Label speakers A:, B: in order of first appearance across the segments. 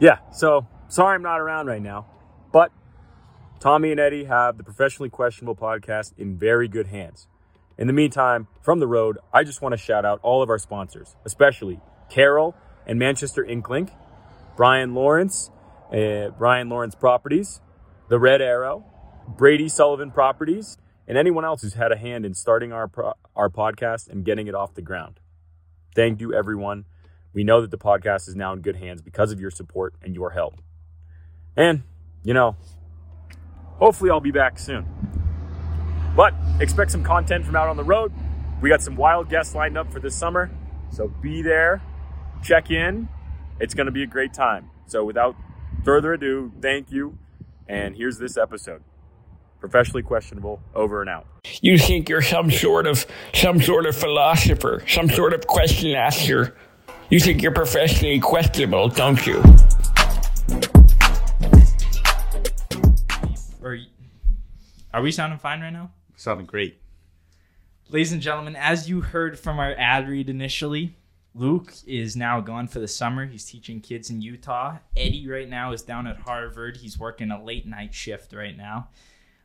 A: yeah, so sorry I'm not around right now, but Tommy and Eddie have the Professionally Questionable podcast in very good hands. In the meantime, from the road, I just want to shout out all of our sponsors, especially Carol and Manchester Ink Link, Brian Lawrence, uh, Brian Lawrence Properties, The Red Arrow, Brady Sullivan Properties, and anyone else who's had a hand in starting our pro- our podcast and getting it off the ground. Thank you, everyone. We know that the podcast is now in good hands because of your support and your help. And, you know, hopefully I'll be back soon. But expect some content from out on the road. We got some wild guests lined up for this summer. So be there, check in. It's going to be a great time. So without further ado, thank you. And here's this episode. Professionally questionable, over and out.
B: You think you're some sort of some sort of philosopher, some sort of question asker. You think you're professionally questionable, don't you?
C: Are, are we sounding fine right now?
D: Sounding great.
C: Ladies and gentlemen, as you heard from our ad read initially, Luke is now gone for the summer. He's teaching kids in Utah. Eddie right now is down at Harvard. He's working a late night shift right now.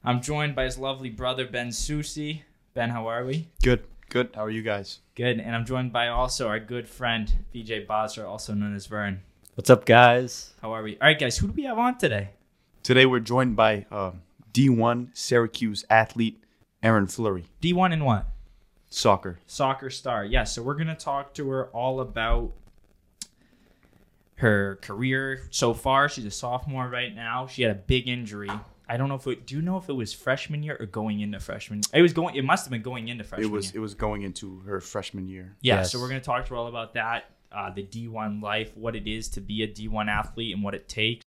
C: I'm joined by his lovely brother Ben Susi. Ben, how are we?
D: Good. Good. How are you guys?
C: Good. And I'm joined by also our good friend VJ Bosser, also known as Vern.
E: What's up, guys?
C: How are we? All right, guys. Who do we have on today?
D: Today we're joined by uh, D1 Syracuse athlete Erin Flurry,
C: D1 in what?
D: soccer.
C: soccer star. Yeah, so we're gonna talk to her all about her career so far. She's a sophomore right now. She had a big injury. I don't know if it. Do you know if it was freshman year or going into freshman? It was going. It must have been going into freshman.
D: It was
C: Year.
D: it was going into her freshman year.
C: Yeah,
E: Yes.
C: so we're gonna talk to her all about that, uh, the D1 life, what it is to be a D1 athlete, and what it takes.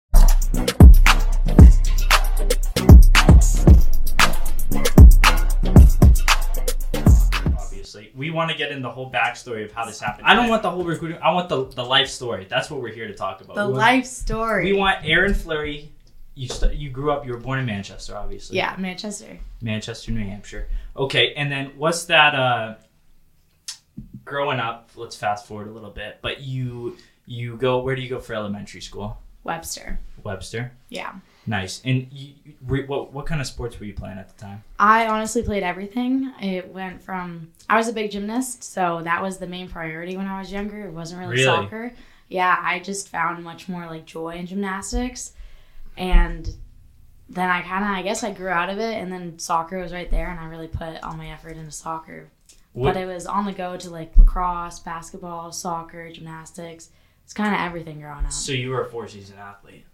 C: Obviously, we want to get in the whole backstory of how this happened. I don't want the whole recruiting. I want the the life story. That's what we're here to talk about.
F: The
C: we want,
F: life story.
C: We want Erin Flurry. You st- you grew up. You were born in Manchester, obviously.
F: yeah, Manchester.
C: Manchester, New Hampshire. Okay, and then what's that? Uh, growing up, let's fast forward a little bit. But you you go. Where do you go for elementary school?
F: Webster.
C: Webster.
F: Yeah.
C: Nice. And you, you- what what kind of sports were you playing at the time?
F: I honestly played everything. It went from I was a big gymnast, so that was the main priority when I was younger. It wasn't really,
C: Really?
F: soccer. Yeah, I just found much more like joy in gymnastics. And then I kind of I guess I grew out of it and then soccer was right there and I really put all my effort into soccer.
C: What,
F: But it was on the go to like lacrosse, basketball, soccer, gymnastics. It's kind of everything growing up.
C: so you were a four season athlete.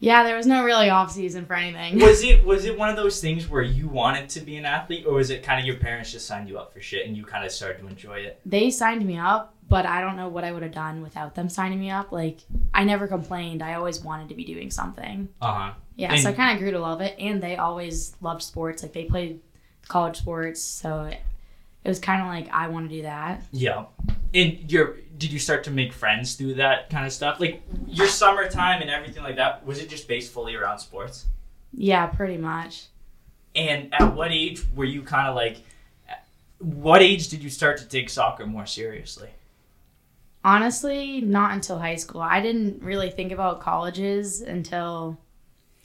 F: Yeah, there was no really off season for anything.
C: Was it was it one of those things where you wanted to be an athlete, or was it kind of your parents just signed you up for shit and you kind of started to enjoy it?
F: they signed me up, but I don't know what I would have done without them signing me up. Like, I never complained. I always wanted to be doing something.
C: Uh huh.
F: Yeah, so I kind of grew to love it. And they always loved sports. Like, they played college sports. So it, it was kind of like, I want to do that.
C: Yeah. And your did you start to make friends through that kind of stuff? Like your summertime and everything like that, was it just based fully around sports?
F: Yeah, pretty much.
C: And at what age were you kind of like what age did you start to take soccer more seriously?
F: Honestly, not until high school. I didn't really think about colleges until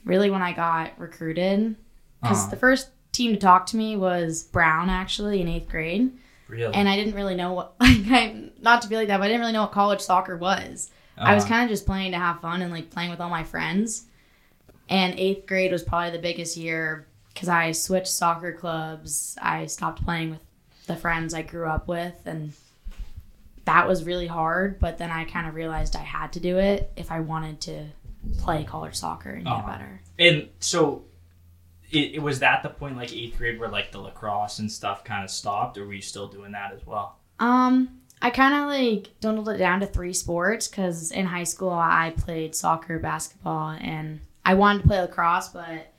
F: really when I got recruited. Because
C: Uh-huh.
F: the first team to talk to me was Brown, actually, in eighth grade.
C: Really?
F: and I didn't really know what like I not to be like that, but I didn't really know what college soccer was. I was
C: Uh-huh.
F: kind of just playing to have fun and like playing with all my friends. And eighth grade was probably the biggest year because I switched soccer clubs. I stopped playing with the friends I grew up with, and that was really hard. But then I kind of realized I had to do it if I wanted to play college soccer and get
C: Uh-huh.
F: better.
C: And so it, it was that the point like eighth grade where like the lacrosse and stuff kind of stopped, or were you still doing that as well?
F: Um, I kind of like dwindled it down to three sports because in high school I played soccer, basketball, and I wanted to play lacrosse, but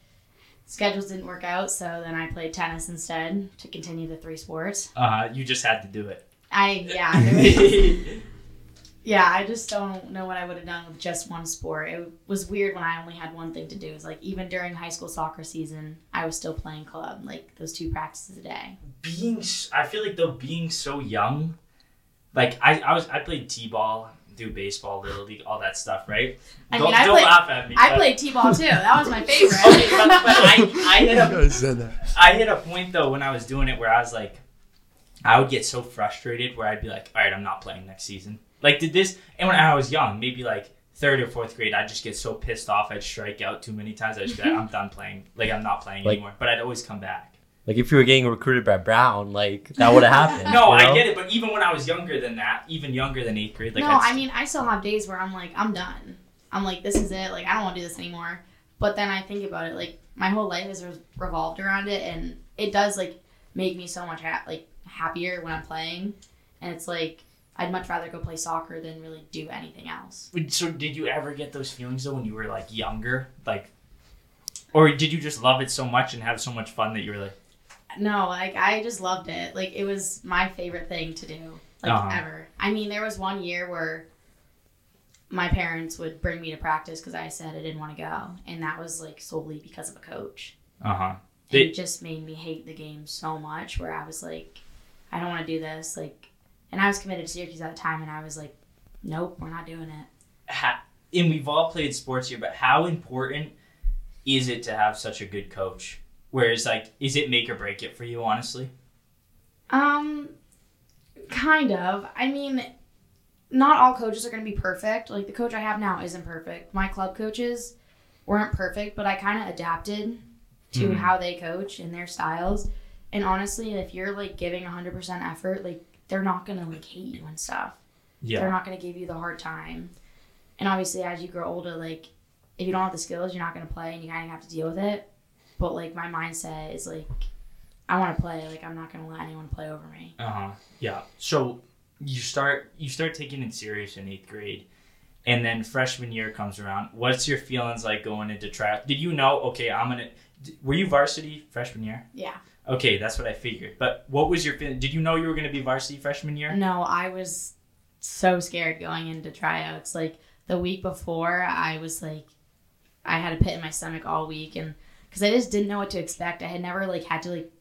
F: schedules didn't work out. So then I played tennis instead to continue the three sports.
C: Uh, you just had to do it.
F: I yeah, there was- yeah. I just don't know what I would have done with just one sport. It was weird when I only had one thing to do. It's like even during high school soccer season, I was still playing club, like those two practices a day.
C: being I feel like though being so young, like I, I was I played T ball, do baseball, little league, all that stuff, right?
F: I
C: don't
F: mean, I
C: don't
F: played-
C: laugh at me.
F: I
C: but-
F: played t-ball too. That was my favorite.
C: Okay, but, but I, I hit a
D: said that.
C: I hit a point though when I was doing it where I was like, I would get so frustrated where I'd be like, all right, I'm not playing next season. Like, did this? And when I was young, maybe like third or fourth grade, I'd just get so pissed off. I'd strike out too many times. I'd just be like, mm-hmm. I'm done playing. Like, I'm not playing
E: Like-
C: anymore. But I'd always come back.
E: Like if you were getting recruited by Brown, like that would have happened.
C: No,
E: you
C: I get it. But even when I was younger than that, even younger than eighth grade, like,
F: no,
C: I'd
F: I mean, I still have days where I'm like, I'm done. I'm like, this is it. Like, I don't want to do this anymore. But then I think about it, like, my whole life has re- revolved around it, and it does like make me so much ha- like happier when I'm playing. And it's like I'd much rather go play soccer than really do anything else.
C: So did you ever get those feelings though when you were like younger, like, or did you just love it so much and have so much fun that you were like,
F: No, like I just loved it. Like it was my favorite thing to do, like
C: Uh-huh.
F: ever. I mean, there was one year where my parents would bring me to practice because I said I didn't want to go, and that was like solely because of a coach.
C: uh huh?
F: It just made me hate the game so much. Where I was like, I don't want to do this. Like, and I was committed to Syracuse at the time, and I was like, nope, we're not doing it.
C: ha- and we've all played sports here, but how important is it to have such a good coach? Whereas, like, is it make or break it for you, honestly?
F: Um, kind of. I mean, not all coaches are going to be perfect. Like the coach I have now isn't perfect. My club coaches weren't perfect, but I kind of adapted to
C: Mhm.
F: how they coach and their styles. And honestly, if you're like giving 100% effort, like they're not going to like hate you and stuff. Yeah. They're not going to give you the hard time. And obviously, as you grow older, like if you don't have the skills, you're not going to play, and you kind of have to deal with it. But like my mindset is like, I want to play. Like I'm not going to let anyone play over me.
C: Uh huh. Yeah. So you start you start taking it serious in eighth grade, and then freshman year comes around. What's your feelings like going into track? Did you know? Okay, I'm gonna. Were you varsity freshman year?
F: Yeah.
C: Okay, that's what I figured. But what was your feeling? Did you know you were gonna be varsity freshman year?
F: No, I was so scared going into tryouts. Like the week before, I was like, I had a pit in my stomach all week, and because I just didn't know what to expect. I had never like had to like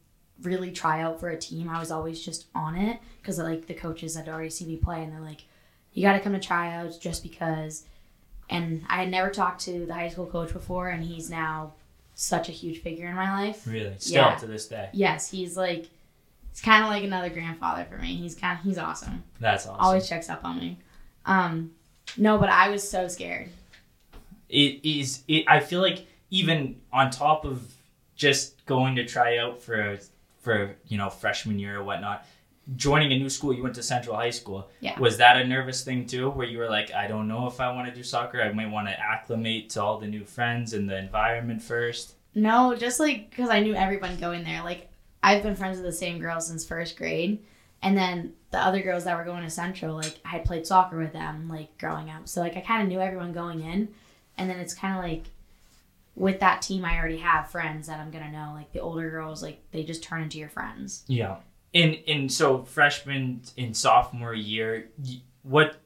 F: really try out for a team. I was always just on it because like the coaches had already seen me play, and they're like, you got to come to tryouts just because. And I had never talked to the high school coach before, and he's now such a huge figure in my life.
C: Really? Still
F: Yeah.
C: to this day.
F: Yes, he's like, he's kind of like another grandfather for me. He's kind of he's awesome
C: That's awesome.
F: always checks up on me. Um, no, but I was so scared.
C: it is it, i feel like even on top of just going to try out for for you know freshman year or whatnot joining a new school you went to central high school
F: Yeah.
C: was that a nervous thing too where you were like i don't know if i want to do soccer i might want to acclimate to all the new friends and the environment first
F: No, just like because I knew everyone going there. Like I've been friends with the same girls since first grade, and then the other girls that were going to Central, like I had played soccer with them, like growing up. So like I kind of knew everyone going in, and then it's kind of like with that team, I already have friends that I'm gonna know. Like the older girls, like they just turn into your friends.
C: yeah and and so freshman and sophomore year what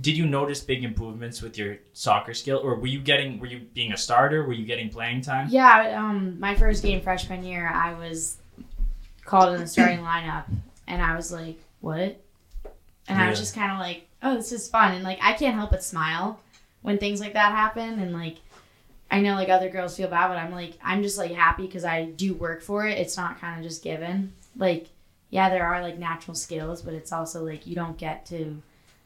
C: did you notice big improvements with your soccer skill or were you getting were you being a starter were you getting playing time
F: Yeah, um, my first game freshman year, I was called in the starting lineup, and I was like, "What?" And I was just kind of like, "Oh, this is fun," and like I can't help but smile when things like that happen, and like I know like other girls feel bad, but I'm like I'm just like happy because I do work for it. It's not kind of just given. Like, yeah, there are like natural skills, but it's also like you don't get to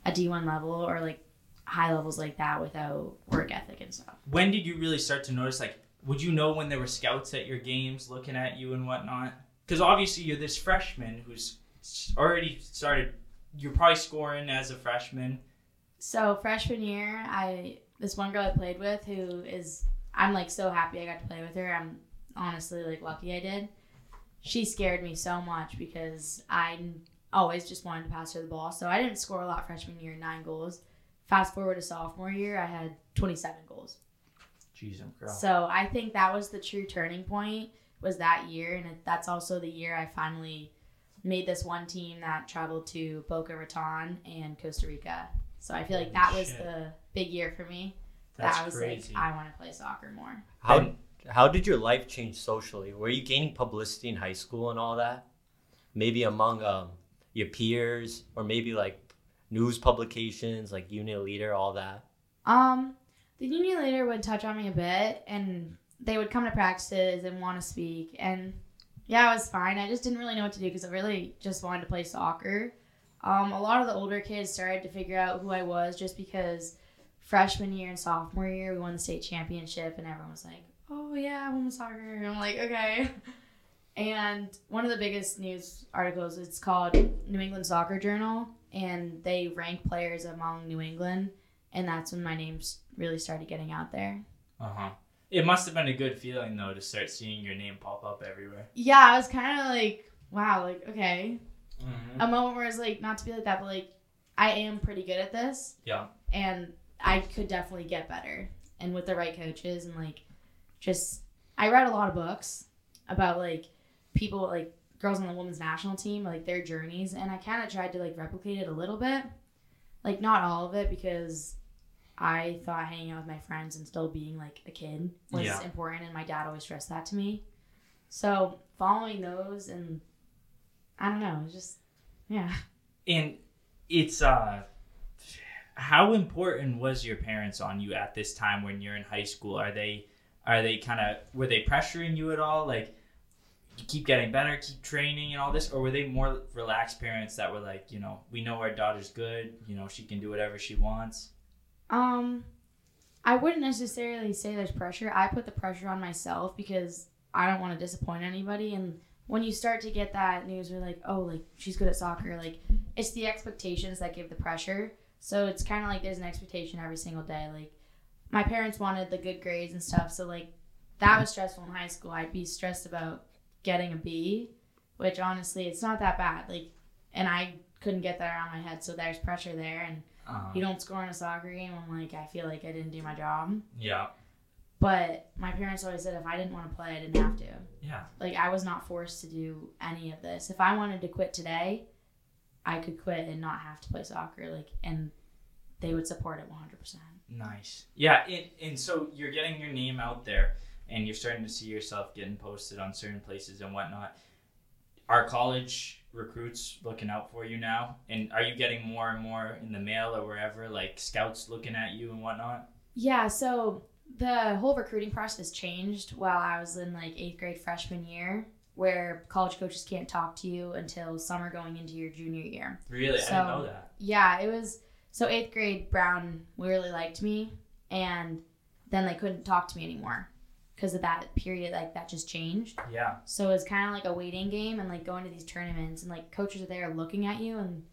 F: a D1 level or like high levels like that without work ethic and stuff.
C: when did you really start to notice like would you know when there were scouts at your games looking at you and whatnot because obviously you're this freshman who's already started you're probably scoring as a freshman
F: So freshman year, I this one girl I played with who is I'm like so happy I got to play with her. I'm honestly like lucky I did. She scared me so much because I always just wanted to pass her the ball. So I didn't score a lot freshman year, nine goals. Fast forward to sophomore year, I had 27 goals.
C: jeez i'm girl
F: So I think that was the true turning point was that year, and that's also the year I finally made this one team that traveled to Boca Raton and Costa Rica. So I feel like that
C: Holy
F: was
C: shit.
F: the big year for me.
C: that's
F: that I was
C: crazy
F: like, I want to play soccer more.
E: How how did your life change socially? Were you gaining publicity in high school and all that? Maybe among um, your peers, or maybe like news publications like Union Leader, all that?
F: Um, the union leader would touch on me a bit, and they would come to practices and want to speak, and yeah, it was fine. I just didn't really know what to do because I really just wanted to play soccer. Um, a lot of the older kids started to figure out who I was just because freshman year and sophomore year we won the state championship, and everyone was like, "Oh yeah, women's soccer." And I'm like, "Okay." And one of the biggest news articles, it's called New England Soccer Journal, and they rank players among New England, and that's when my name really started getting out there.
C: Uh huh. It must have been a good feeling though to start seeing your name pop up everywhere.
F: Yeah, I was kind of like, wow, like okay,
C: Mm-hmm.
F: a moment where it's like not to be like that, but like I am pretty good at this,
C: Yeah.
F: and I could definitely get better, and with the right coaches and like just I read a lot of books about like people like girls on the women's national team like their journeys and i kind of tried to like replicate it a little bit like not all of it because i thought hanging out with my friends and still being like a kid was
C: Yeah.
F: important and my dad always stressed that to me so following those and i don't know just yeah
C: And it's uh how important was your parents on you at this time when you're in high school? Are they are they kind of were they pressuring you at all like keep getting better, keep training and all this or were they more relaxed parents that were like, you know, we know our daughter's good, you know, she can do whatever she wants?
F: Um, I wouldn't necessarily say there's pressure. I put the pressure on myself because I don't want to disappoint anybody. And when you start to get that news, where like, oh, like she's good at soccer, like it's the expectations that give the pressure. So it's kind of like there's an expectation every single day. Like my parents wanted the good grades and stuff, so like that was stressful in high school. I'd be stressed about getting a B, which honestly, it's not that bad. Like, and I couldn't get that of my head, so there's pressure there and
C: Uh,
F: you don't score in a soccer game, I'm like, I feel like I didn't do my job.
C: yeah.
F: But my parents always said if I didn't want to play, I didn't have to.
C: Yeah.
F: Like, I was not forced to do any of this. If I wanted to quit today, I could quit and not have to play soccer. Like, and they would support it 100%.
C: Nice. Yeah, and, and so you're getting your name out there and you're starting to see yourself getting posted on certain places and whatnot. Are college recruits looking out for you now? And are you getting more and more in the mail or wherever, like scouts looking at you and whatnot?
F: Yeah, so the whole recruiting process changed while I was in like eighth grade freshman year, where college coaches can't talk to you until summer going into your junior year.
C: Really? I
F: So-
C: didn't know that.
F: Yeah, it was so eighth grade. Brown really liked me, and then they couldn't talk to me anymore because of that period. Like that just changed.
C: Yeah.
F: So it's kind of like a waiting game, and like going to these tournaments, and like coaches are there looking at you and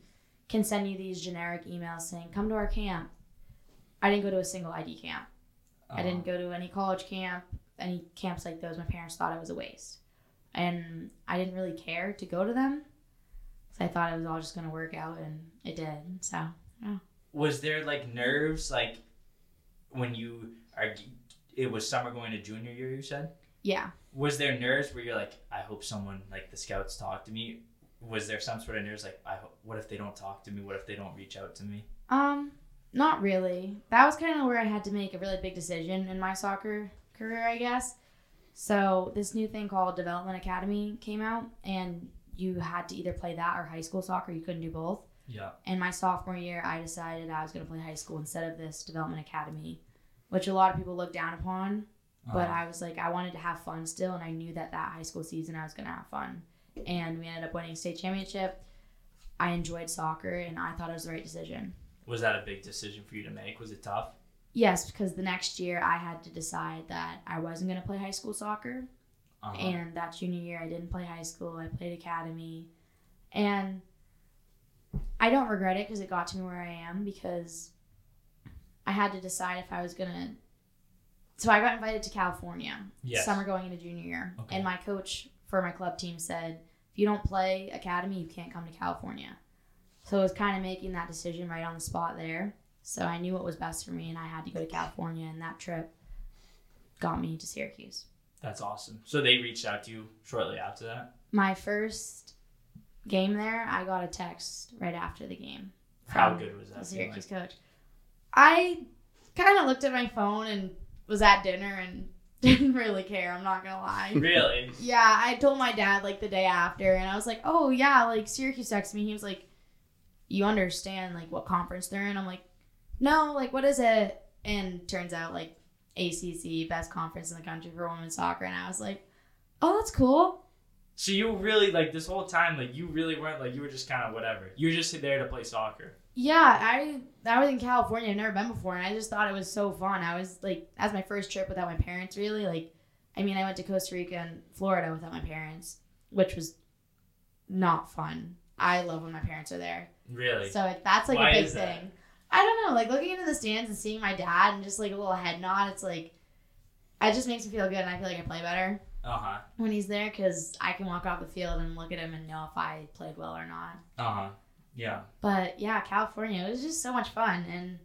F: can send you these generic emails saying, "Come to our camp." I didn't go to a single ID camp. I uh-huh. didn't go to any college camp, any camps like those. My parents thought it was a waste, and I didn't really care to go to them. So I thought it was all just gonna work out, and it did. So
C: Was there like nerves, like when you are, it was summer going to junior year, you said?
F: yeah,
C: was there nerves where you're like, I hope someone like the scouts talk to me? Was there some sort of nerves like, I hope, what if they don't talk to me? What if they don't reach out to me?
F: um, not really. That was kind of where I had to make a really big decision in my soccer career, I guess. So this new thing called Development Academy came out, and you had to either play that or high school soccer. You couldn't do both.
C: Yeah.
F: And my sophomore year, I decided I was going to play high school instead of this development academy, which a lot of people look down upon. But
C: Uh,
F: I was like, I wanted to have fun still, and I knew that that high school season I was going to have fun. And we ended up winning state championship. I enjoyed soccer, and I thought it was the right decision.
C: was that a big decision for you to make? Was it tough?
F: Yes, because the next year I had to decide that I wasn't going to play high school soccer.
C: Uh-huh.
F: And that junior year, I didn't play high school. I played academy. And I don't regret it because it got to me where I am because I had to decide if I was going to. So I got invited to California
C: Yes.
F: summer going into junior year.
C: Okay.
F: And my coach for my club team said, if you don't play academy, you can't come to California. So it was kind of making that decision right on the spot there. So I knew what was best for me, and I had to go to California, and that trip got me to Syracuse.
C: That's awesome. So they reached out to you shortly after that.
F: My first game there, I got a text right after the game.
C: How good was
F: The
C: that?
F: Syracuse
C: feeling?
F: coach. I kind of looked at my phone and was at dinner and didn't really care. I'm not gonna lie.
C: Really?
F: Yeah, I told my dad like the day after, and I was like, "Oh yeah, like Syracuse texted me." He was like, you understand like what conference they're in?" I'm like, "No, like what is it?" And turns out like ACC, best conference in the country for women's soccer, and I was like, "Oh, that's cool."
C: So you really like this whole time, like you really weren't like you were just kind of whatever. You were just there to play soccer.
F: Yeah, I I was in California. I've never been before, and I just thought it was so fun. I was like, as my first trip without my parents, really. Like, I mean, I went to Costa Rica and Florida without my parents, which was not fun. I love when my parents are there.
C: Really?
F: So it, that's like
C: Why
F: a big
C: is that?
F: thing. I don't know, like looking into the stands and seeing my dad and just like a little head nod. It's like, it just makes me feel good, and I feel like I play better
C: Uh huh.
F: when he's there because I can walk off the field and look at him and know if I played well or not.
C: Uh huh. Yeah.
F: But yeah, California, it was just so much fun. And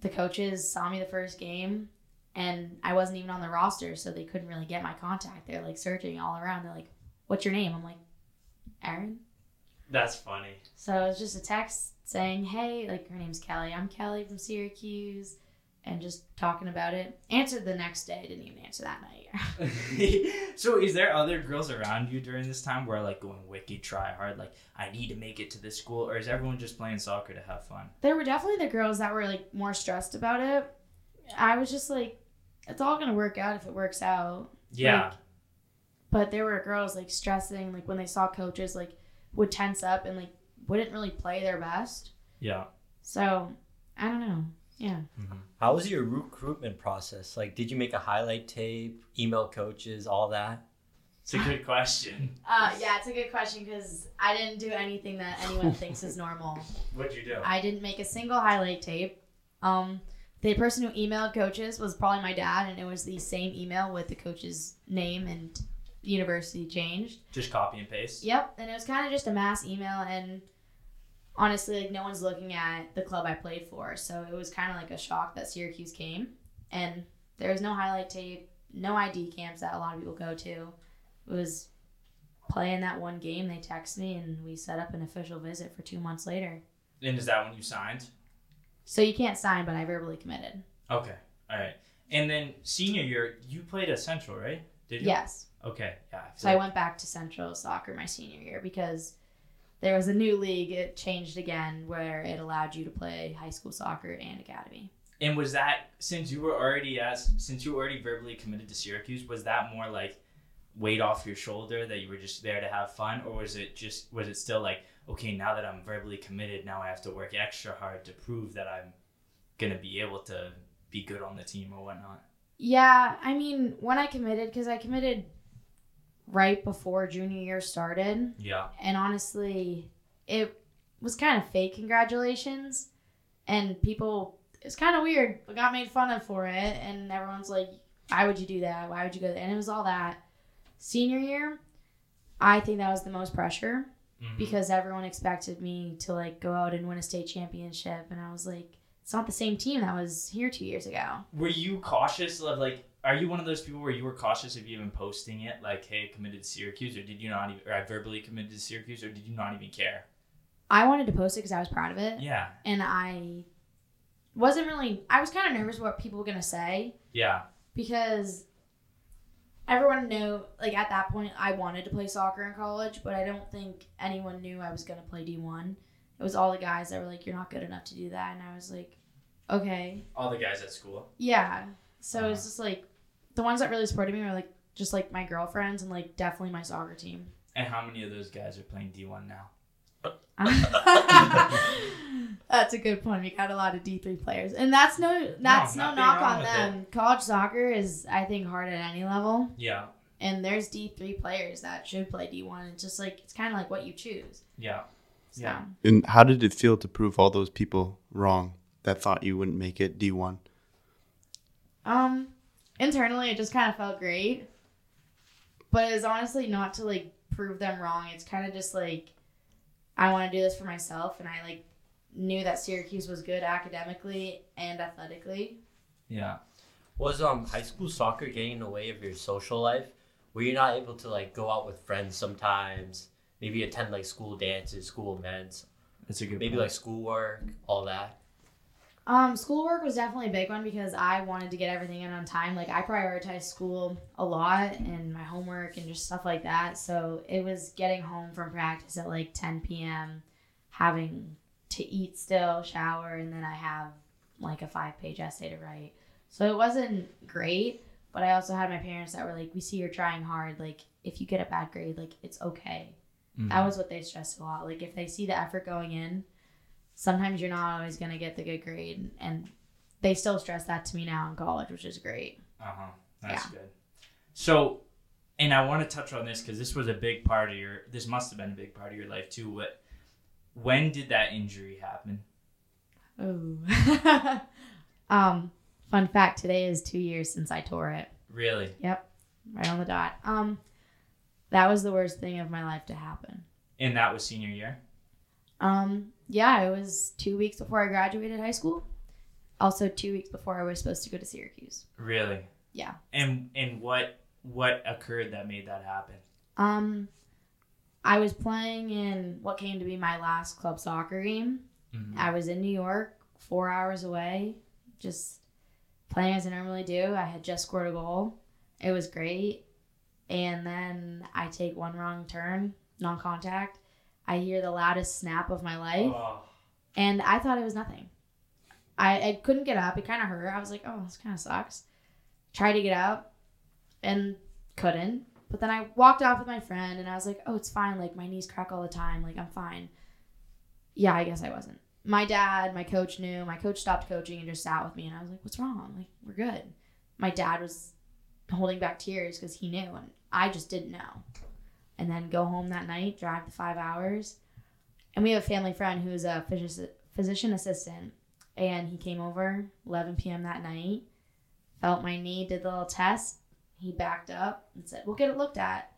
F: the coaches saw me the first game, and I wasn't even on the roster, so they couldn't really get my contact. They're like searching all around. They're like, What's your name? I'm like, Erin.
C: That's funny.
F: So it was just a text saying, Hey, like her name's Kelly. I'm Kelly from Syracuse. And just talking about it. Answered the next day. Didn't even answer that night.
C: so is there other girls around you during this time where like going wicked try hard like I need to make it to this school or is everyone just playing soccer to have fun?
F: there were definitely the girls that were like more stressed about it. I was just like, it's all gonna work out if it works out.
C: Yeah.
F: Like, but there were girls like stressing, like when they saw coaches like would tense up and like wouldn't really play their best.
C: yeah.
F: So I don't know. Yeah.
E: How was your recruitment process? Like, did you make a highlight tape, email coaches, all that?
C: It's a good question.
F: Uh, yeah, it's a good question because I didn't do anything that anyone thinks is normal.
C: What'd you do?
F: I didn't make a single highlight tape. Um, the person who emailed coaches was probably my dad, and it was the same email with the coach's name and university changed.
C: Just copy and paste.
F: Yep, and it was kind of just a mass email, and honestly, like no one's looking at the club I played for, so it was kind of like a shock that Syracuse came, and there was no highlight tape, no ID camps that a lot of people go to. It was playing that one game. They text me, and we set up an official visit for two months later.
C: And is that when you signed?
F: So you can't sign, but I verbally committed.
C: Okay. All right. And then senior year, you played at Central, right? Did you?
F: Yes.
C: Okay. Yeah. I
F: So I went back to Central Soccer my senior year because there was a new league. It changed again where it allowed you to play high school soccer and academy.
C: And was that since you were already as since you were already verbally committed to Syracuse, was that more like weight off your shoulder that you were just there to have fun, or was it just was it still like okay now that I'm verbally committed, now I have to work extra hard to prove that I'm gonna be able to be good on the team or whatnot?
F: Yeah, I mean, when I committed, because I committed right before junior year started,
C: Yeah.
F: and honestly, it was kind of fake congratulations, and people, it's kind of weird. I got made fun of for it, and everyone's like, why would you do that? Why would you go there? And it was all that. Senior year, I think that was the most pressure
C: Mhm.
F: because everyone expected me to like go out and win a state championship, and I was like, it's not the same team that was here two years ago.
C: Were you cautious of like? Are you one of those people where you were cautious of even posting it, like, "Hey, committed to Syracuse," or did you not even, or I verbally committed to Syracuse, or did you not even care?
F: I wanted to post it because I was proud of it.
C: Yeah.
F: and I wasn't really I was kind of nervous what people were gonna say
C: Yeah.
F: because everyone knew like at that point I wanted to play soccer in college, but I don't think anyone knew I was gonna play D one. It was all the guys that were like, You're not good enough to do that and I was like, Okay.
C: All the guys at school.
F: Yeah. So
C: Uh-huh.
F: it's just like the ones that really supported me were like just like my girlfriends and like definitely my soccer team.
C: And how many of those guys are playing D1 now?
F: that's a good point. We got a lot of D three players, and that's no that's no,
C: nothing
F: knock on
C: with
F: them. College soccer is, I think, hard at any level,
C: Yeah.
F: and there's D three players that should play D one. It's just like it's kind of like what you choose.
C: Yeah.
F: So,
C: Yeah.
D: And how did it feel to prove all those people wrong that thought you wouldn't make it D1?
F: um, internally, it just kind of felt great, but it's honestly not to like prove them wrong. It's kind of just like I want to do this for myself, and I like knew that Syracuse was good academically and athletically.
C: Yeah.
E: Was um high school soccer getting in the way of your social life? Were you not able to like go out with friends sometimes? Maybe attend like school dances, school events,
C: That's a good
E: maybe like schoolwork, all that.
F: Um, schoolwork was definitely a big one because I wanted to get everything in on time. Like I prioritized school a lot and my homework and just stuff like that. So it was getting home from practice at like 10 p.m., having to eat still, shower, and then I have like a five page essay to write. So it wasn't great, but I also had my parents that were like, We see you're trying hard. Like, if you get a bad grade, like, it's okay. That was what they stressed a lot. Like, if they see the effort going in, sometimes you're not always going to get the good grade. And they still stress that to me now in college, which is great.
C: Uh huh. That's good. So, and I want to touch on this because this was a big part of your. This must have been a big part of your life too. What? When did that injury happen?
F: Oh. um, fun fact today is two years since I tore it.
C: Really?
F: Yep. Right on the dot. Um, that was the worst thing of my life to happen.
C: And that was senior year.
F: Um, yeah, it was two weeks before I graduated high school. Also, two weeks before I was supposed to go to Syracuse.
C: Really?
F: Yeah.
C: And and what what occurred that made that happen?
F: Um, I was playing in what came to be my last club soccer game.
C: Mhm.
F: I was in New York, four hours away, just playing as I normally do. I had just scored a goal. It was great. And then I take one wrong turn, non contact. I hear the loudest snap of my life.
C: Oh.
F: and I thought it was nothing. I, I couldn't get up. It kind of hurt. I was like, oh, this kind of sucks. Tried to get up and couldn't. But then I walked off with my friend and I was like, oh, it's fine. Like, my knees crack all the time. Like, I'm fine. Yeah, I guess I wasn't. My dad, my coach knew. My coach stopped coaching and just sat with me. And I was like, what's wrong? Like, we're good. My dad was holding back tears because he knew. And I just didn't know. And then go home that night, drive the five hours. And we have a family friend who's a phys- physician assistant. And he came over 11 p.m. that night, felt my knee, did the little test. He backed up and said, We'll get it looked at.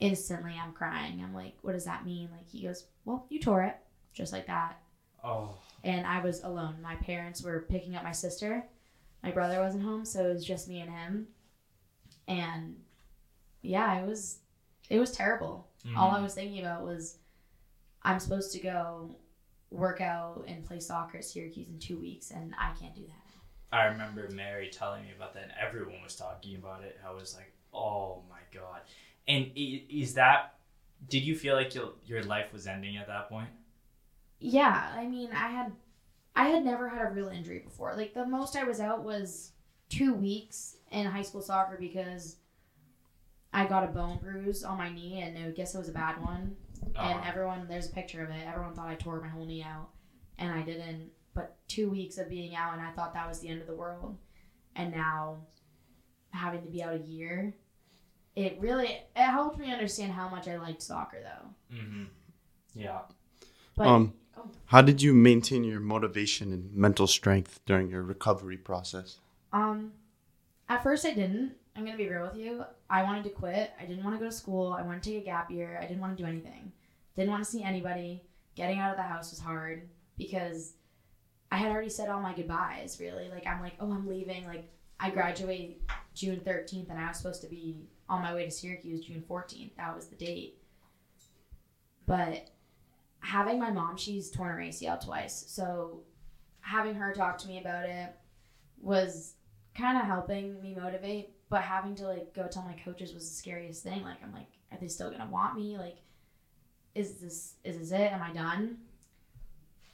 F: Instantly, I'm crying. I'm like, What does that mean? Like, he goes, Well, you tore it. Just like that.
C: Oh.
F: And I was alone. My parents were picking up my sister. My brother wasn't home, so it was just me and him. And yeah, it was it was terrible. All I mm-hmm. was thinking about was I'm supposed to go work out and play soccer at Syracuse in two weeks, and I can't do that.
C: I remember Mary telling me about that, and everyone was talking about it. I was like, "Oh my god!" And is that? Did you feel like your your life was ending at that point?
F: Yeah, I mean, I had I had never had a real injury before. Like the most I was out was two weeks in high school soccer because I got a bone bruise on my knee, and I guess it was a bad one. And
C: Uh-huh.
F: everyone, there's a picture of it. Everyone thought I tore my whole knee out, and I didn't. But two weeks of being out, and I thought that was the end of the world. And now, having to be out a year, it really it helped me understand how much I liked soccer, though.
C: Mm-hmm. Yeah.
F: But
D: um,
F: oh.
D: how did you maintain your motivation and mental strength during your recovery process?
F: Um, at first I didn't. I'm gonna be real with you. I wanted to quit. I didn't want to go to school. I wanted to take a gap year. I didn't want to do anything. Didn't want to see anybody. Getting out of the house was hard because I had already said all my goodbyes. Really, like I'm like, oh, I'm leaving. Like I graduate June 13th, and I was supposed to be on my way to Syracuse June 14th. That was the date. But having my mom, she's torn her ACL twice, so having her talk to me about it was kind of helping me motivate, but having to like go tell my coaches was the scariest thing. Like I'm like, are they still gonna want me? Like, is this is this it? Am I done?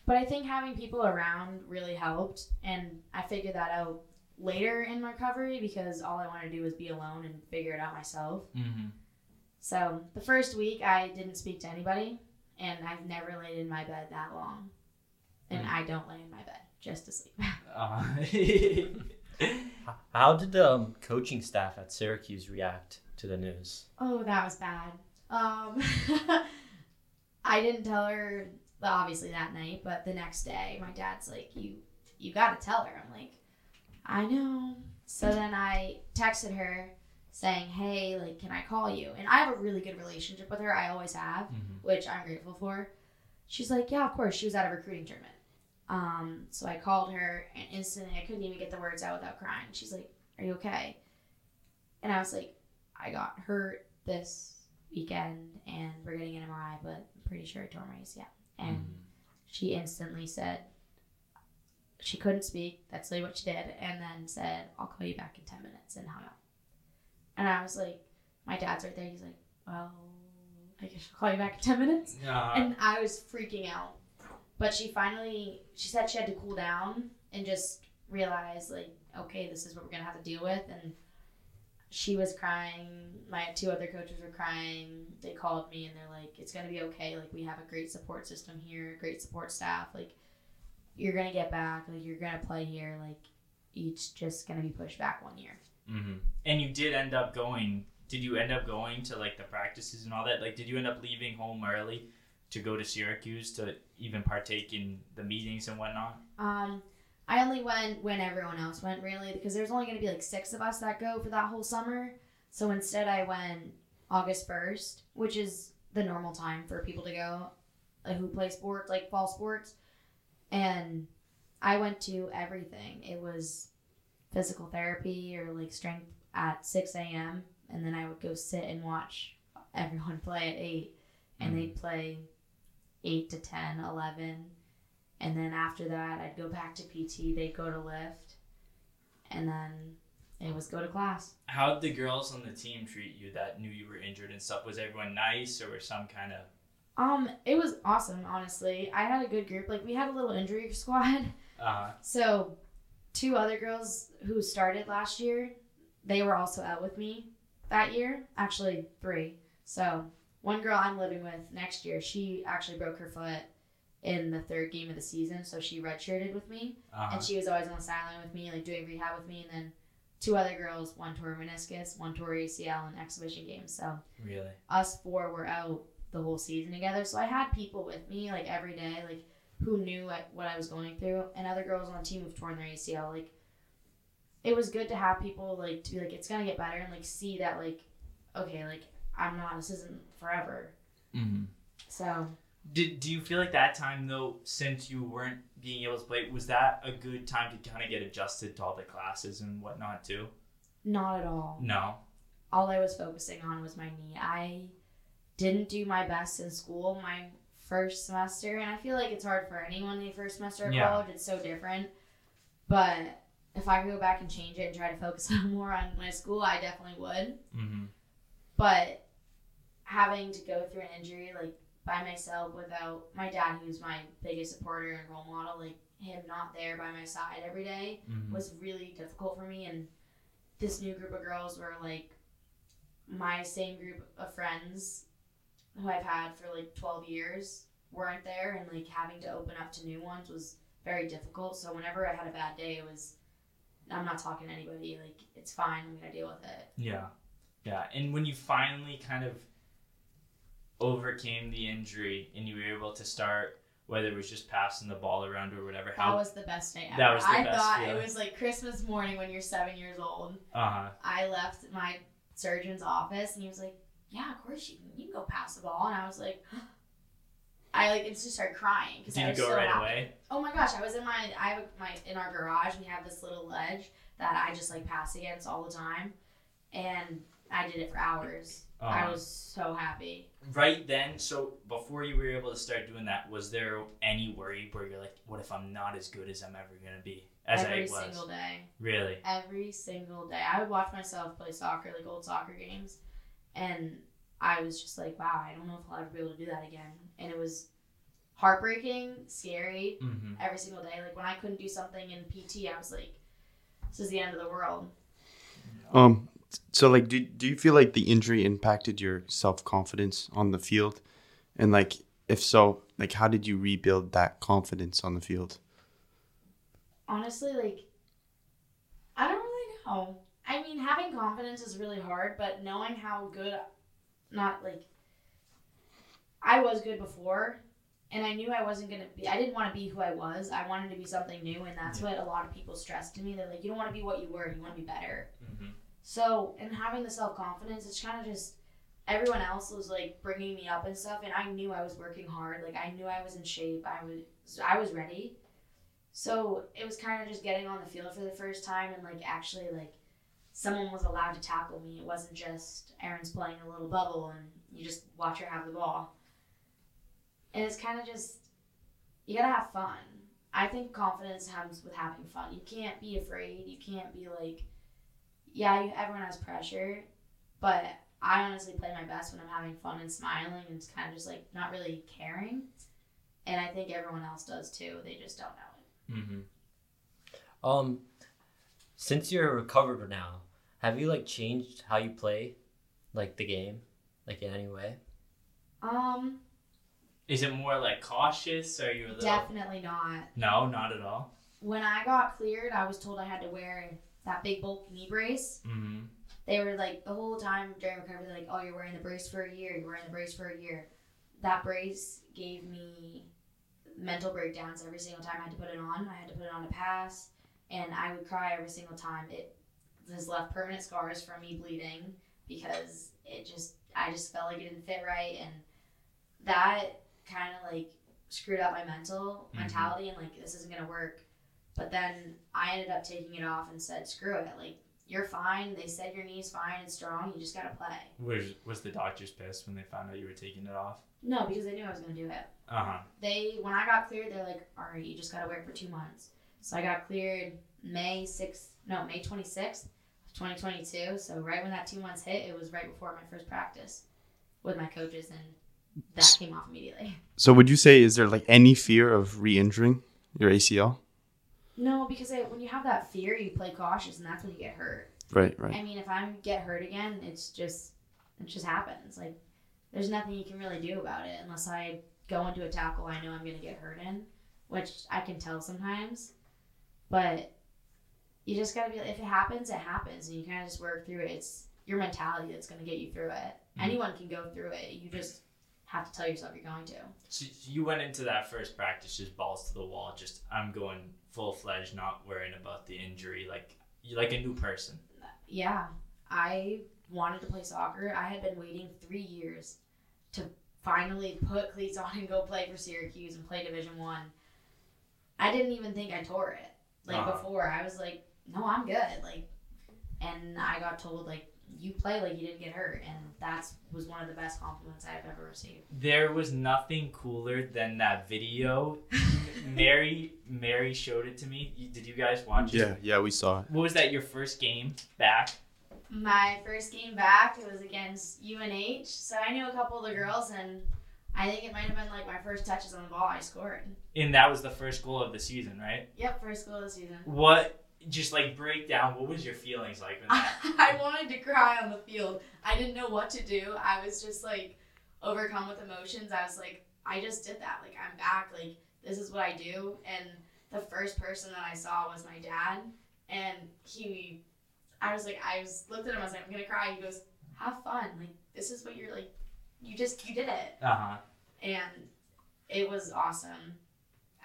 F: But I think having people around really helped, and I figured that out later in my recovery because all I wanted to do was be alone and figure it out myself.
C: Mm-hmm.
F: So the first week I didn't speak to anybody, and I've never laid in my bed that long, and I don't lay in my bed just to sleep.
C: Uh,
E: How did the um, coaching staff at Syracuse react to the news?
F: Oh, that was bad. Um, I didn't tell her well, obviously that night, but the next day, my dad's like, "You, you got to tell her." I'm like, "I know." So then I texted her saying, "Hey, like, can I call you?" And I have a really good relationship with her. I always have,
C: Mhm.
F: which I'm grateful for. She's like, "Yeah, of course." She was at a recruiting tournament. Um, so I called her, and instantly I couldn't even get the words out without crying. She's like, "Are you okay?" And I was like, "I got hurt this weekend and we're getting an MRI, but I'm pretty sure I tore my ACL. And she instantly said she couldn't speak. That's literally what she did. And then said, I'll call you back in 10 minutes and hung up. And I was like, my dad's right there. He's like, well, I guess I'll call you back in 10 minutes.
C: Uh,
F: And I was freaking out. But she finally, she said she had to cool down and just realize, like, okay, this is what we're going to have to deal with. And she was crying. My two other coaches were crying. They called me and they're like, it's going to be okay. Like, we have a great support system here, great support staff. Like, you're going to get back. Like, you're going to play here. Like, each just going to be pushed back one year.
C: hmm And you did end up going. Did you end up going to like the practices and all that? Like, did you end up leaving home early to go to Syracuse to even partake in the meetings and whatnot?
F: Um, I only went when everyone else went, really, because there's only going to be like six of us that go for that whole summer. So instead, I went August 1st, which is the normal time for people to go like, who play sports, like fall sports. And I went to everything. It was physical therapy or like strength at 6 a.m. And then I would go sit and watch everyone play at 8. And they'd play 8 to 10, 11. And then after that, I'd go back to PT. They'd go to lift. And then it was go to class.
C: How did the girls on the team treat you that knew you were injured and stuff? Was everyone nice or was some kind of?
F: Um, it was awesome, honestly. I had a good group. Like we had a little injury squad.
C: Uh-huh.
F: So, two other girls who started last year, they were also out with me that year. Actually, three. So, one girl I'm living with next year, she actually broke her foot in the third game of the season, so she redshirted with me,
C: uh,
F: and she was always on the sideline with me, like doing rehab with me. And then two other girls, one tore meniscus, one tore ACL in exhibition games. So
C: really?
F: us four were out the whole season together. So I had people with me like every day, like who knew like, what I was going through, and other girls on the team who've torn their ACL. Like it was good to have people like to be like it's gonna get better and like see that like okay like I'm not this isn't forever.
C: Mm-hmm.
F: So
C: Did do you feel like that time though, since you weren't being able to play, was that a good time to kind of get adjusted to all the classes and whatnot too?
F: not at all.
C: No.
F: All I was focusing on was my knee. I didn't do my best in school my first semester, and I feel like it's hard for anyone in the first semester of
C: Yeah.
F: college. It's so different. But if I could go back and change it and try to focus more on my school, I definitely would.
C: Mm-hmm.
F: But having to go through an injury like by myself without my dad, who's my biggest supporter and role model, like him not there by my side every day
C: Mm-hmm.
F: was really difficult for me. And this new group of girls were like my same group of friends who I've had for like 12 years weren't there, and like having to open up to new ones was very difficult. So whenever I had a bad day, it was I'm not talking to anybody. Like it's fine. I'm gonna deal with it.
C: Yeah. Yeah. And when you finally kind of overcame the injury and you were able to start, whether it was just passing the ball around or whatever,
F: That was the best day ever.
C: That was the
F: I
C: best
F: thought it was like Christmas morning when you're seven years old.
C: uh huh.
F: I left my surgeon's office and he was like, "Yeah, of course you can. You can go pass the ball." And I was like, I like instantly started crying because
C: Did
F: I
C: you
F: was
C: go
F: so
C: right
F: happy.
C: away?
F: Oh my gosh, I was in my I have my in our garage. We have this little ledge that I just like pass against all the time, and I did it for hours. I
C: Uh-huh.
F: was so happy.
C: Right then, so before you were able to start doing that, was there any worry where you're like, what if I'm not as good as I'm ever gonna be? As
F: Every
C: I was.
F: single day.
C: Really?
F: every single day. I would watch myself play soccer, like old soccer games, and I was just like, wow, I don't know if I'll ever be able to do that again. And it was heartbreaking, scary
C: Mm-hmm.
F: every single day. Like when I couldn't do something in PT, I was like, this is the end of the world.
D: Um, so like, do do you feel like the injury impacted your self confidence on the field, and like, if so, like, how did you rebuild that confidence on the field?
F: Honestly, like, I don't really know. I mean, having confidence is really hard, but knowing how good, not like, I was good before, and I knew I wasn't gonna be. I didn't want to be who I was. I wanted to be something new, and that's what a lot of people stress to me. They're like, you don't want to be what you were. You want to be better.
C: Mm-hmm.
F: So, and having the self confidence, it's kind of just everyone else was like bringing me up and stuff, and I knew I was working hard. Like I knew I was in shape. I was I was ready. So it was kind of just getting on the field for the first time and like actually like someone was allowed to tackle me. It wasn't just Erin's playing a little bubble and you just watch her have the ball. And it's kind of just you gotta have fun. I think confidence comes with having fun. You can't be afraid. You can't be like, yeah, you, everyone has pressure, but I honestly play my best when I'm having fun and smiling and kind of just like not really caring. And I think everyone else does too. They just don't know it.
C: Mm-hmm.
E: Um, since you're recovered now, have you like changed how you play, like the game, like in any way?
F: Um,
C: Is it more like cautious? Or you a little?
F: definitely not.
C: No, not at all.
F: When I got cleared, I was told I had to wear that big bulk knee brace.
C: Mm-hmm.
F: They were like the whole time during recovery, they're like, "Oh, you're wearing the brace for a year. You're wearing the brace for a year." That brace gave me mental breakdowns every single time I had to put it on. I had to put it on to pass, and I would cry every single time. It has left permanent scars from me bleeding because it just I just felt like it didn't fit right, and that kind of like screwed up my mental
C: Mhm.
F: mentality and like this isn't gonna work. But then I ended up taking it off and said, "Screw it! Like you're fine. They said your knee's fine and strong. You just gotta play."
C: Was was the doctors pissed when they found out you were taking it off?
F: No, because they knew I was gonna do it.
C: Uh huh.
F: They when I got cleared, they're like, "All right, you just gotta wear it for two months." So I got cleared May sixth, no May twenty sixth, twenty twenty two. So right when that two months hit, it was right before my first practice with my coaches, and that came off immediately.
D: So would you say is there like any fear of re-injuring your ACL?
F: No, because I, when you have that fear, you play cautious, and that's when you get hurt.
D: Right, right.
F: I mean, if I get hurt again, it's just it just happens. Like there's nothing you can really do about it unless I go into a tackle I know I'm gonna get hurt in, which I can tell sometimes. But you just gotta be if it happens, it happens, and you kind of just work through it. It's your mentality that's gonna get you through it.
C: Mhm.
F: Anyone can go through it. You just have to tell yourself you're going to.
C: So you went into that first practice just balls to the wall. Just I'm going full fledged, not worrying about the injury. Like you like a new person.
F: yeah, I wanted to play soccer. I had been waiting three years to finally put cleats on and go play for Syracuse and play Division One. I. didn't even think I tore it. Like
C: Uh-huh.
F: before, I was like, "No, I'm good." Like, and I got told like, "You play like you didn't get hurt," and that was one of the best compliments I've ever received.
C: There was nothing cooler than that video. Mary Mary showed it to me. You- Did you guys watch it?
D: Yeah, yeah, we saw it.
C: What was that? Your first game back?
F: My first game back, it was against UNH, so I knew a couple of the girls, and I think it might have been like my first touches on the ball. I scored.
C: And that was the first goal of the season, right?
F: Yep, first goal of the season.
C: What? Just like break down. What was your feelings like?
F: I wanted to cry on the field. I didn't know what to do. I was just like overcome with emotions. I was like, I just did that. Like I'm back. Like this is what I do. And the first person that I saw was my dad, and he, I was like, I was looked at him. I was like, I'm gonna cry. He goes, Have fun. Like this is what you're like. You just you did it,
C: Uh huh.
F: and it was awesome.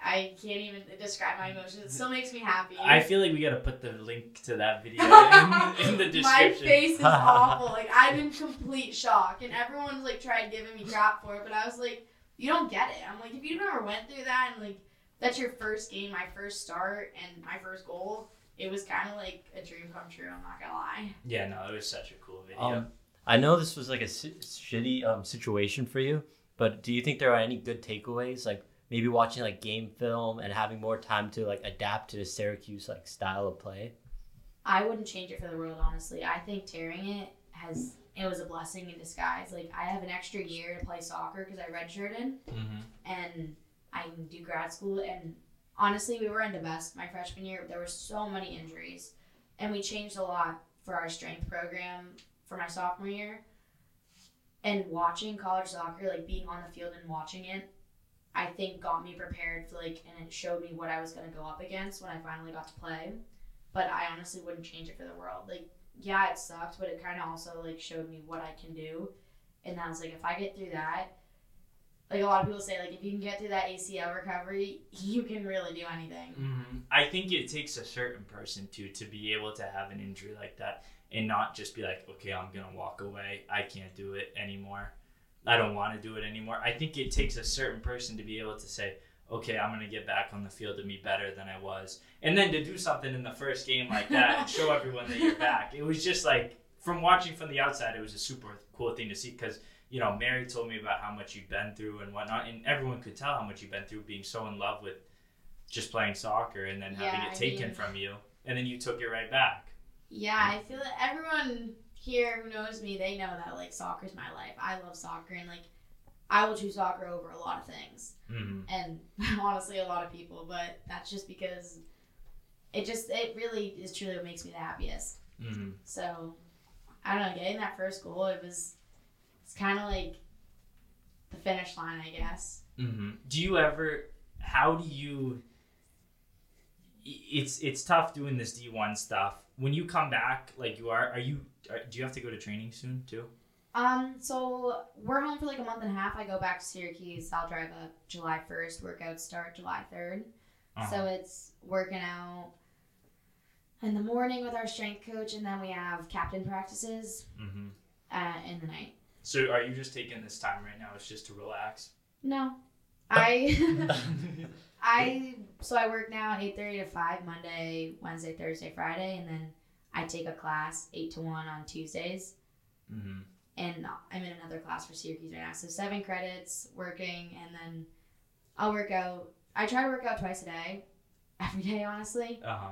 F: I can't even describe my emotions. It still makes me happy.
C: I feel like we gotta put the link to that video in, in the description.
F: My face is awful. Like I'm in complete shock, and everyone's like tried giving me crap for it, but I was like, you don't get it. I'm like, if you never went through that, and like that's your first game, my first start, and my first goal, it was kind of like a dream come true. I'm not gonna lie.
C: Yeah, no, it was such a cool video.
E: Um, I know this was like a si- shitty um, situation for you, but do you think there are any good takeaways? Like maybe watching like game film and having more time to like adapt to the Syracuse like style of play.
F: I wouldn't change it for the world, honestly. I think tearing it has it was a blessing in disguise. Like I have an extra year to play soccer because I redshirted.
C: hmm
F: and I can do grad school. And honestly, we were in the best my freshman year. There were so many injuries, and we changed a lot for our strength program for my sophomore year. And watching college soccer, like being on the field and watching it, I think got me prepared for like, and it showed me what I was gonna go up against when I finally got to play. But I honestly wouldn't change it for the world. Like, yeah, it sucked, but it kind of also like showed me what I can do. And I was like, if I get through that, like a lot of people say, like if you can get through that ACL recovery, you can really do anything.
C: hmm I think it takes a certain person too to be able to have an injury like that and not just be like, okay, I'm gonna walk away. I can't do it anymore. I don't want to do it anymore. I think it takes a certain person to be able to say, okay, I'm gonna get back on the field and be better than I was, and then to do something in the first game like that and show everyone that you're back. It was just like from watching from the outside, it was a super cool thing to see because you know Mary told me about how much you'd been through and whatnot, and everyone could tell how much you've been through being so in love with just playing soccer and then having
F: Yeah,
C: it
F: I
C: taken
F: mean-
C: from you, and then you took it right back.
F: Yeah, I feel that everyone here who knows me, they know that like soccer's my life. I love soccer and like I will choose soccer over a lot of things.
C: Mm-hmm.
F: And honestly a lot of people, but that's just because it just it really is truly what makes me the happiest.
C: Mm-hmm.
F: So I don't know, getting that first goal, it was it's kinda like the finish line, I guess.
C: Mm-hmm. Do you ever? How do you? It's it's tough doing this D one stuff. When you come back, like you are, are you? Do you have to go to training soon too?
F: Um, so we're home for like a month and a half. I go back to Syracuse. I'll drive up July first. Workouts start July 3rd
C: Uh-huh.
F: So it's working out in the morning with our strength coach, and then we have captain practices
C: Mm-hmm.
F: uh, in the night.
C: So are you just taking this time right now? It's just to relax.
F: No, I I so I work now eight thirty to five Monday, Wednesday, Thursday, Friday, and then I take a class eight to one on Tuesdays.
C: mm-hmm.
F: and I'm in another class for Syracuse right now. So seven credits working, and then I'll work out. I try to work out twice a day, every day, honestly,
C: Uh huh.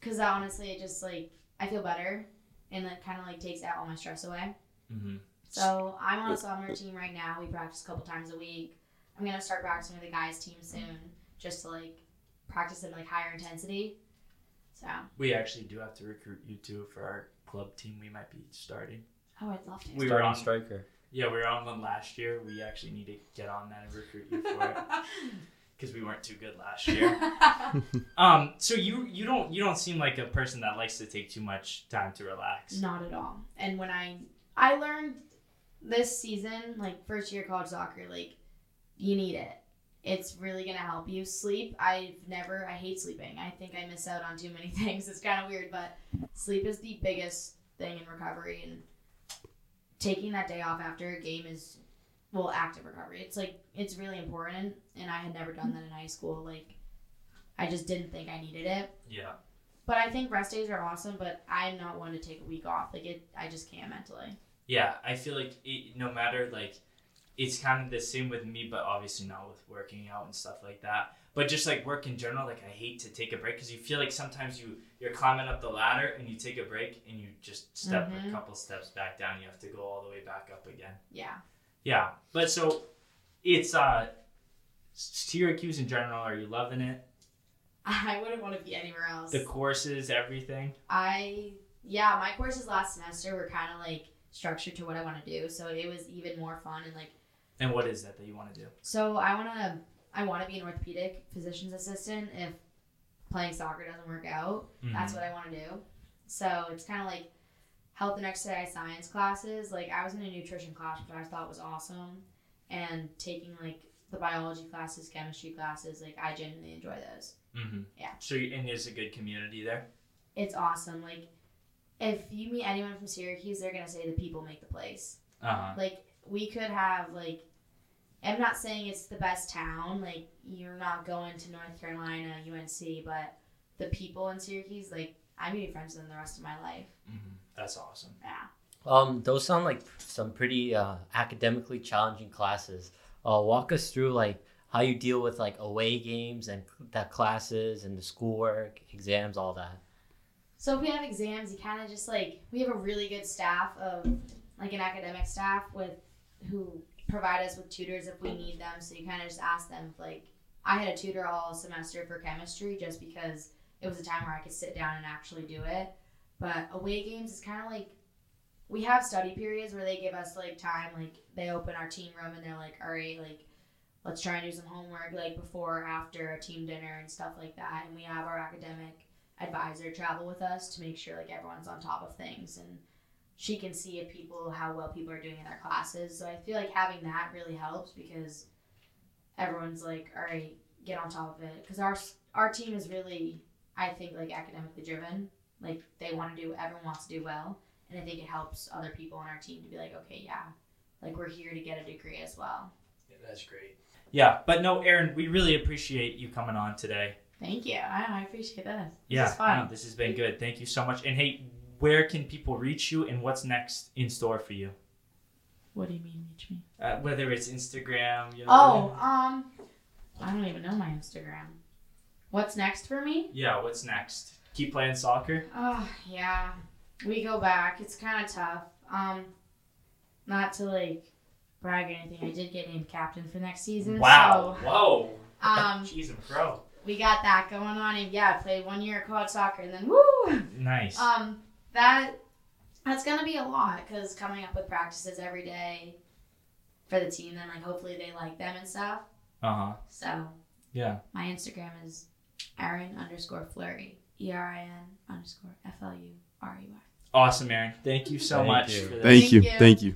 F: because honestly, it just like I feel better, and it kind of like takes out all my stress away.
C: Mm-hmm.
F: So I'm on a summer team right now. We practice a couple times a week. I'm gonna start practicing with the guys team soon, just to like practice at like higher intensity. So
C: We actually do have to recruit you too for our club team. We might be starting.
F: oh, I'd love to.
C: We were on.
E: striker.
C: Yeah, we were on one last year. We actually need to get on that and recruit you for it because we weren't too good last year. Um, so you you don't you don't seem like a person that likes to take too much time to relax.
F: Not at all. And when I I learned this season, like first year college soccer, like you need it. It's really gonna help you sleep. I've never I hate sleeping. I think I miss out on too many things. It's kind of weird, but sleep is the biggest thing in recovery, and taking that day off after a game is well active recovery. It's like it's really important, and I had never done that in high school. Like I just didn't think I needed it.
C: Yeah.
F: But I think rest days are awesome, but I'm not one to take a week off. Like it, I just can't mentally.
C: Yeah, I feel like it, no matter like, it's kind of the same with me, but obviously not with working out and stuff like that. But just like work in general, like I hate to take a break because you feel like sometimes you you're climbing up the ladder and you take a break and you just step a
F: Mhm.
C: couple steps back down. You have to go all the way back up again.
F: Yeah.
C: Yeah, but so it's uh Syracuse in general. Are you loving it?
F: I wouldn't want to be anywhere else.
C: The courses, everything.
F: I yeah, my courses last semester were kind of like structured to what I want to do, so it was even more fun and like
C: And what is that that you want to do?
F: so I want to I want to be an orthopedic physician's assistant if playing soccer doesn't work out. That's what I want to do. So it's kind of like health and exercise science classes. Like I was in a nutrition class, which I thought was awesome, and taking like the biology classes, chemistry classes. Like I genuinely enjoy those.
C: Mm-hmm.
F: Yeah.
C: So and there's a good community there.
F: It's awesome. Like if you meet anyone from Syracuse, they're gonna say the people make the place.
C: Uh huh.
F: Like we could have like. I'm not saying it's the best town. Like you're not going to North Carolina, UNC, but the people in Syracuse, like I'm gonna be friends with them the rest of my life.
C: Mm-hmm. That's awesome.
F: Yeah.
E: Um, those sound like some pretty uh, academically challenging classes. Uh, walk us through like how you deal with like away games and that classes and the schoolwork, exams, all that.
F: So if we have exams, you kind of just like we have a really good staff of like an academic staff with who provide us with tutors if we need them. So you kind of just ask them. if, Like I had a tutor all semester for chemistry just because it was a time where I could sit down and actually do it. But away games is kind of like we have study periods where they give us like time. Like they open our team room and they're like, all right, like let's try and do some homework like before or after a team dinner and stuff like that. And we have our academic advisor travel with us to make sure like everyone's on top of things and she can see if people how well people are doing in their classes. So I feel like having that really helps because everyone's like, all right, get on top of it. Because our our team is really, I think, like academically driven. Like they want to do, everyone wants to do well, and I think it helps other people on our team to be like, okay, yeah, like we're here to get a degree as well.
C: Yeah, that's great. Yeah, but no, Erin, we really appreciate you coming on today.
F: Thank you. I, I appreciate this.
C: Yeah,
F: this is fun.
C: no, this has been good. Thank you so much. And hey, where can people reach you, and what's next in store for you?
F: What do you mean, reach me?
C: Uh, whether it's Instagram, you know.
F: Oh, um, I don't even know my Instagram. What's next for me?
C: Yeah, what's next? Keep playing soccer.
F: Oh, yeah. we go back. It's kind of tough. Um, not to like brag or anything. I did get named captain for next season.
C: Wow.
F: So,
C: Whoa.
F: um,
C: She's a pro.
F: we got that going on. And yeah, I played one year of college soccer, and then woo.
C: Nice.
F: Um, that that's gonna be a lot because coming up with practices every day for the team, then like hopefully they like them and stuff.
C: Uh huh.
F: So
C: Yeah.
F: my Instagram is Erin underscore Flurry. E R I N underscore F L U R E Y.
C: Awesome, Erin. Thank you so
E: Thank
C: much
E: you.
C: for this.
D: Thank,
F: Thank
D: you.
F: you.
D: Thank you.